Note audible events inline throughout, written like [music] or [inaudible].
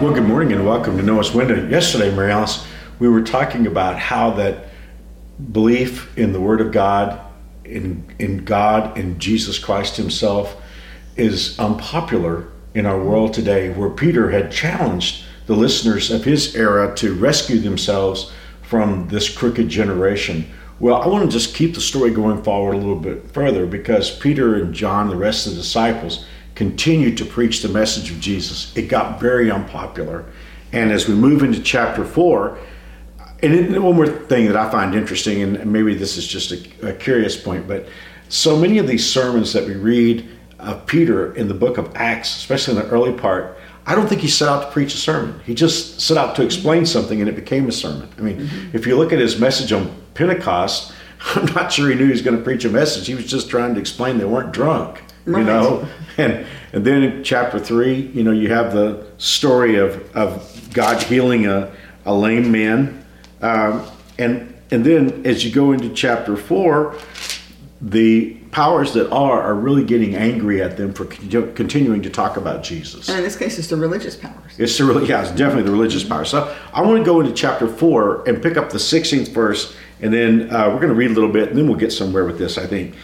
Well, good morning and welcome to Noah's Window. Yesterday, Mary Alice, we were talking about how that belief in the Word of God, in, in God, in Jesus Christ Himself, is unpopular in our world today, where Peter had challenged the listeners of his era to rescue themselves from this crooked generation. Well, I want to just keep the story going forward a little bit further because Peter and John, the rest of the disciples, continued to preach the message of Jesus. It got very unpopular. And as we move into chapter four, and one more thing that I find interesting, and maybe this is just a, a curious point, but so many of these sermons that we read of Peter in the book of Acts, especially in the early part, I don't think he set out to preach a sermon. He just set out to explain something and it became a sermon. I mean, mm-hmm. if you look at his message on Pentecost, [laughs] I'm not sure he knew he was going to preach a message. He was just trying to explain they weren't drunk right. you know [laughs] and and then in chapter three you know you have the story of of god healing a, a lame man um, and and then as you go into chapter four the powers that are are really getting angry at them for continuing to talk about Jesus. And in this case, it's the religious powers. It's the really, yeah, it's definitely the religious powers. So I want to go into chapter four and pick up the 16th verse, and then uh, we're going to read a little bit, and then we'll get somewhere with this. I think.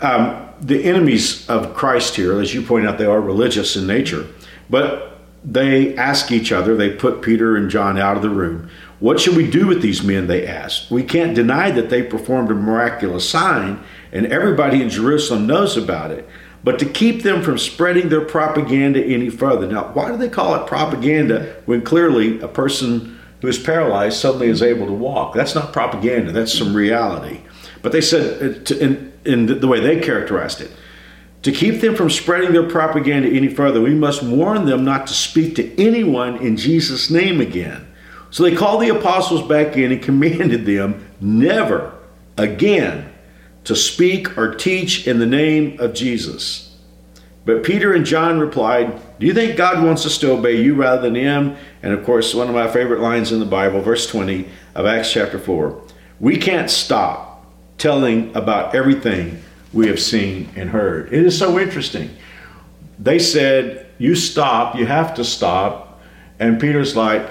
Um, the enemies of Christ here, as you point out, they are religious in nature, but they ask each other, they put Peter and John out of the room. What should we do with these men? They asked. We can't deny that they performed a miraculous sign, and everybody in Jerusalem knows about it. But to keep them from spreading their propaganda any further. Now, why do they call it propaganda when clearly a person who is paralyzed suddenly is able to walk? That's not propaganda, that's some reality. But they said, uh, in, the way they characterized it. To keep them from spreading their propaganda any further, we must warn them not to speak to anyone in Jesus' name again. So they called the apostles back in and [laughs] commanded them never again to speak or teach in the name of Jesus. But Peter and John replied, Do you think God wants us to obey you rather than him? And of course, one of my favorite lines in the Bible, verse 20 of Acts chapter 4 We can't stop telling about everything we have seen and heard. It is so interesting. They said, You stop, you have to stop. And Peter's like,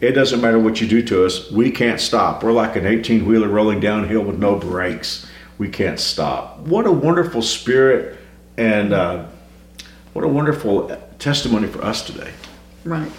It doesn't matter what you do to us, we can't stop. We're like an 18 wheeler rolling downhill with no brakes. We can't stop. What a wonderful spirit and uh, what a wonderful testimony for us today. Right.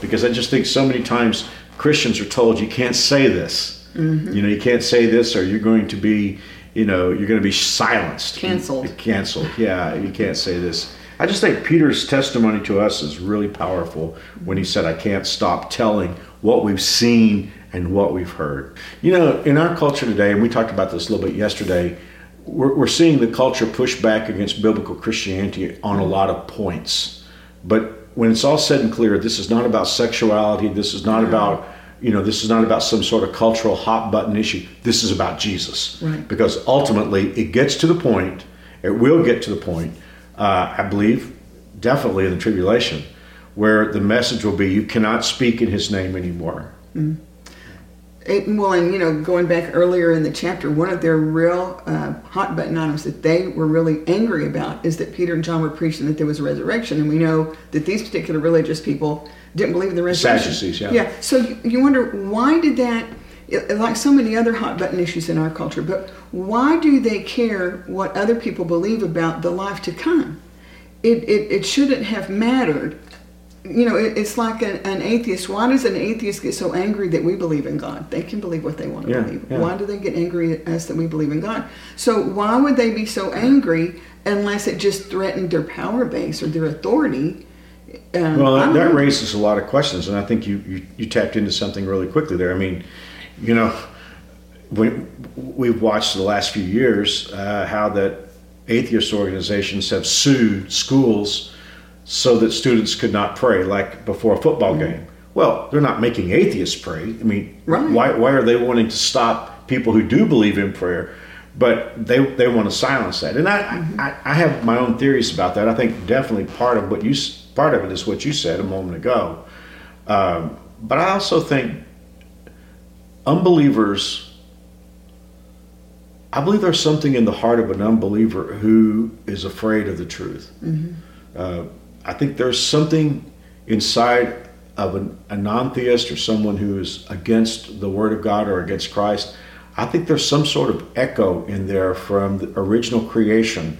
Because I just think so many times Christians are told you can't say this Mm-hmm. You know, you can't say this or you're going to be, you know, you're going to be silenced. Canceled. Canceled. Yeah, you can't say this. I just think Peter's testimony to us is really powerful when he said, I can't stop telling what we've seen and what we've heard. You know, in our culture today, and we talked about this a little bit yesterday, we're, we're seeing the culture push back against biblical Christianity on a lot of points. But when it's all said and clear, this is not about sexuality, this is not about you know, this is not about some sort of cultural hot button issue. This is about Jesus. Right. Because ultimately, it gets to the point, it will get to the point, uh, I believe, definitely in the tribulation, where the message will be you cannot speak in his name anymore. Mm. It, well, and you know, going back earlier in the chapter, one of their real uh, hot button items that they were really angry about is that Peter and John were preaching that there was a resurrection, and we know that these particular religious people didn't believe in the resurrection. Sadducees, yeah. Yeah. So you, you wonder why did that? Like so many other hot button issues in our culture, but why do they care what other people believe about the life to come? It, it, it shouldn't have mattered you know, it's like an, an, atheist. Why does an atheist get so angry that we believe in God? They can believe what they want to yeah, believe. Yeah. Why do they get angry at us that we believe in God? So why would they be so angry unless it just threatened their power base or their authority? Um, well, that, that raises a lot of questions, and I think you, you, you tapped into something really quickly there. I mean, you know, we, we've watched the last few years uh, how that atheist organizations have sued schools so that students could not pray, like before a football mm-hmm. game. Well, they're not making atheists pray. I mean, right. why, why are they wanting to stop people who do believe in prayer? But they, they want to silence that. And I, mm-hmm. I, I have my own theories about that. I think definitely part of what you part of it is what you said a moment ago. Um, but I also think unbelievers, I believe there's something in the heart of an unbeliever who is afraid of the truth. Mm-hmm. Uh, I think there's something inside of an, a non-theist or someone who is against the Word of God or against Christ, I think there's some sort of echo in there from the original creation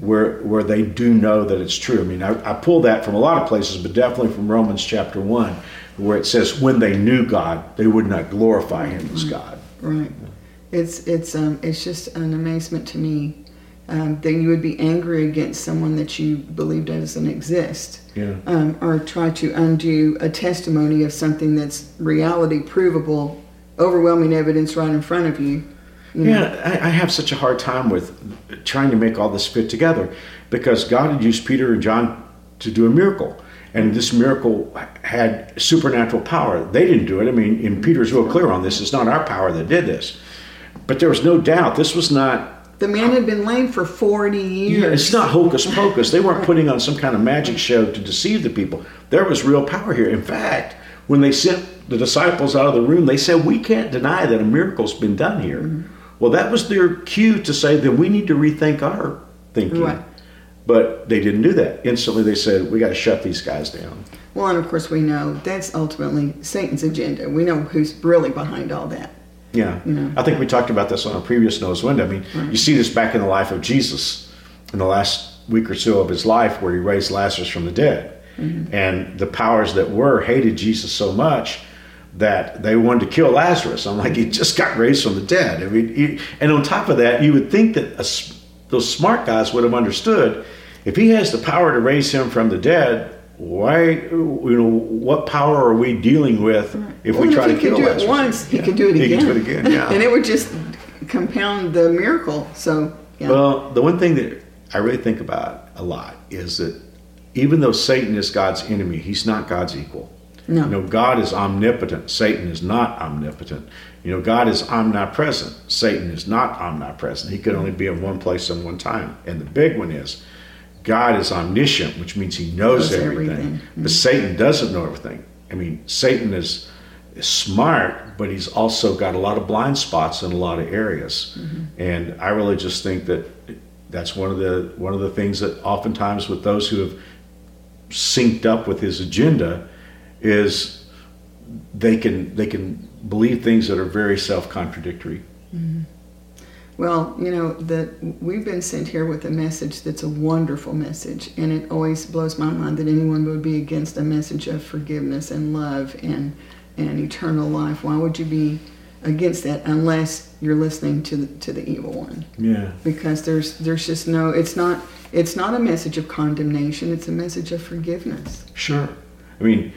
where where they do know that it's true. I mean, I, I pull that from a lot of places, but definitely from Romans chapter one, where it says, "When they knew God, they would not glorify Him as God." Right. It's it's um it's just an amazement to me um, that you would be angry against someone that you believe doesn't exist, Yeah. um, or try to undo a testimony of something that's reality provable, overwhelming evidence right in front of you. you. Yeah, I, I have such a hard time with trying to make all this fit together because God had used Peter and John to do a miracle. And this miracle had supernatural power. They didn't do it. I mean, and Peter's real clear on this. It's not our power that did this. But there was no doubt this was not, The man had been lame for 40 years. yeah, it's not hocus pocus. They weren't putting on some kind of magic show to deceive the people. There was real power here. In fact, when they sent the disciples out of the room, they said, We can't deny that a miracle's been done here. Mm-hmm. Well, that was their cue to say, Then we need to rethink our thinking. Right. But they didn't do that. Instantly, they said, We got to shut these guys down. Well, and of course, we know that's ultimately Satan's agenda. We know who's really behind all that. Yeah. Yeah. I think we talked about this on a previous Noah's Window. I mean, you see this back in the life of Jesus in the last week or so of his life where he raised Lazarus from the dead. Mm-hmm. And the powers that were hated Jesus so much that they wanted to kill Lazarus. I'm like, he just got raised from the dead. I mean, he, and on top of that, you would think that a those smart guys would have understood if he has the power to raise him from the dead. Why, you know, what power are we dealing with if Well, we try if to kill could do it once, he Yeah. could do it He again. could do it again, yeah. [laughs] and it would just compound the miracle. So, yeah. Well, the one thing that I really think about a lot is that even though Satan is God's enemy, he's not God's equal. No. You know, God is omnipotent. Satan is not omnipotent. You know, God is omnipresent. Satan is not omnipresent. He can only be in one place at one time. And the big one is God is omniscient, which means he knows, Knows everything. everything. But mm-hmm. Satan doesn't know everything. I mean, Satan is, is smart, but he's also got a lot of blind spots in a lot of areas. Mm-hmm. And I really just think that that's one of the one of the things that oftentimes with those who have synced up with his agenda is they can they can believe things that are very self-contradictory. Mm-hmm. Well, you know, that we've been sent here with a message that's a wonderful message, and it always blows my mind that anyone would be against a message of forgiveness and love and and eternal life. Why would you be against that unless you're listening to the, to the evil one? Yeah. Because there's there's just no it's not it's not a message of condemnation, it's a message of forgiveness. Sure. I mean,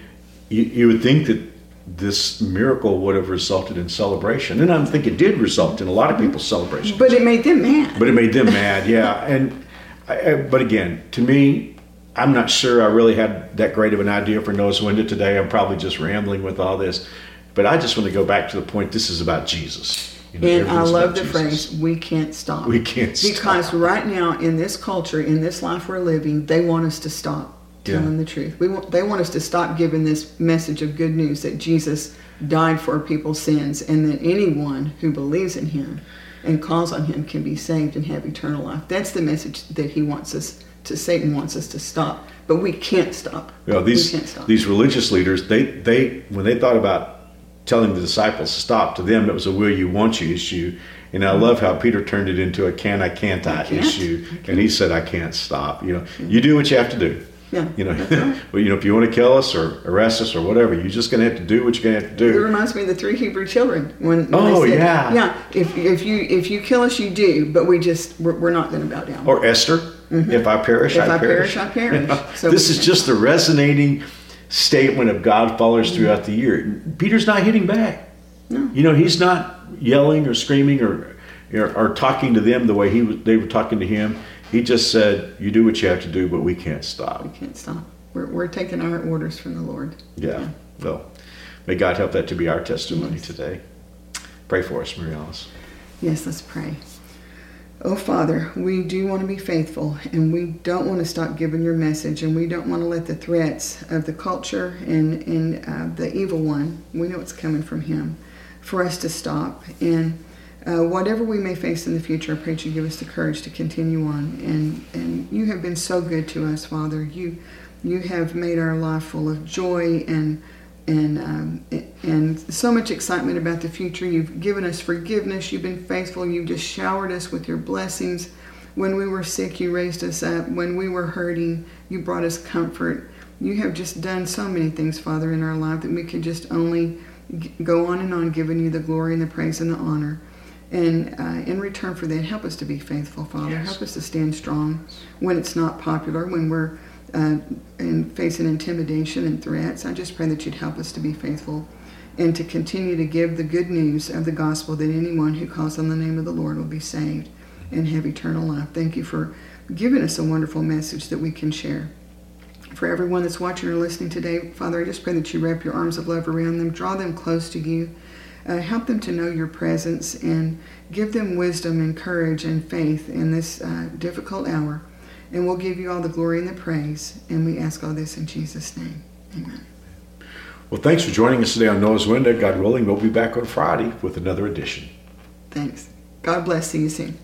you, you would think that this miracle would have resulted in celebration, and I think it did result in a lot of people's celebration. But it made them mad. But it made them mad, yeah. [laughs] And I, I- but again, to me, I'm not sure I really had that great of an idea for Noah's Window today. I'm probably just rambling with all this, but I just want to go back to the point. This is about Jesus. You know, And I love the Jesus. phrase, we can't stop. We can't stop. Because right now, in this culture, in this life we're living, they want us to stop Yeah. telling the truth. We want, they want us to stop giving this message of good news that Jesus died for people's sins and that anyone who believes in him and calls on him can be saved and have eternal life. That's the message that he wants us to, Satan wants us to stop. But we can't stop. Know, these we can't stop. these religious leaders, they they when they thought about telling the disciples to stop, to them it was a will you won't you issue. And I love how Peter turned it into a can I can't I I can't. issue, and he said I can't stop. You know, you do what you have to do. Yeah, You know, right. [laughs] well, you know, if you want to kill us or arrest us or whatever, you're just going to have to do what you're going to have to do. It reminds me of the three Hebrew children when, when Oh, they said, yeah. yeah. If, if you if you kill us, you do, but we just we're, we're not going to bow down. Or Esther, if I perish, Mm-hmm. If I, I perish. perish, I perish. [laughs] So this is just the resonating statement of God followers throughout the year. Peter's not hitting back. No. You know, he's not yelling or screaming or, or or talking to them the way he was, they were talking to him. He just said, "You do what you have to do, but we can't stop." we can't stop. We're, we're taking our orders from the Lord. Yeah. Well, may God help that to be our testimony today. Pray for us, Mary Alice. Yes, let's pray. Oh, Father, we do want to be faithful and we don't want to stop giving your message and we don't want to let the threats of the culture and, and uh, the evil one, we know it's coming from him, for us to stop. And uh, whatever we may face in the future, I pray that you give us the courage to continue on. And, and you have been so good to us, Father. You, You have made our life full of joy and and um, and so much excitement about the future. You've given us forgiveness. You've been faithful. You've just showered us with your blessings. When we were sick, you raised us up. When we were hurting, you brought us comfort. You have just done so many things, Father, in our life that we could just only go on and on giving you the glory and the praise and the honor. And uh, in return for that, help us to be faithful, Father. Yes. Help us to stand strong when it's not popular, when we're uh, and facing intimidation and threats. I just pray that you'd help us to be faithful and to continue to give the good news of the gospel that anyone who calls on the name of the Lord will be saved and have eternal life. Thank you for giving us a wonderful message that we can share. For everyone that's watching or listening today, Father, I just pray that you wrap your arms of love around them, draw them close to you, uh, help them to know your presence, and give them wisdom and courage and faith in this uh, difficult hour. And we'll give you all the glory and the praise. And we ask all this in Jesus' name. Amen. Well, thanks for joining us today on Noah's Window. God willing, we'll be back on Friday with another edition. Thanks. God bless. See you soon.